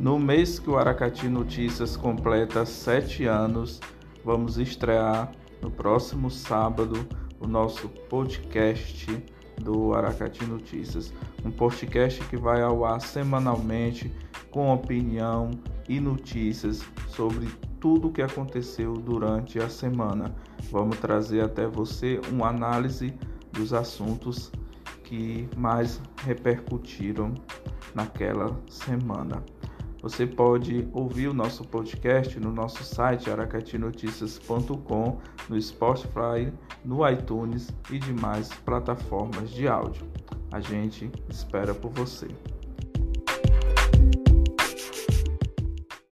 No mês que o Aracati Notícias completa sete anos, vamos estrear no próximo sábado o nosso podcast do Aracati Notícias. Um podcast que vai ao ar semanalmente com opinião e notícias sobre tudo o que aconteceu durante a semana. Vamos trazer até você uma análise dos assuntos que mais repercutiram naquela semana. Você pode ouvir o nosso podcast no nosso site aracatinoticias.com, no Spotify, no iTunes e demais plataformas de áudio. A gente espera por você.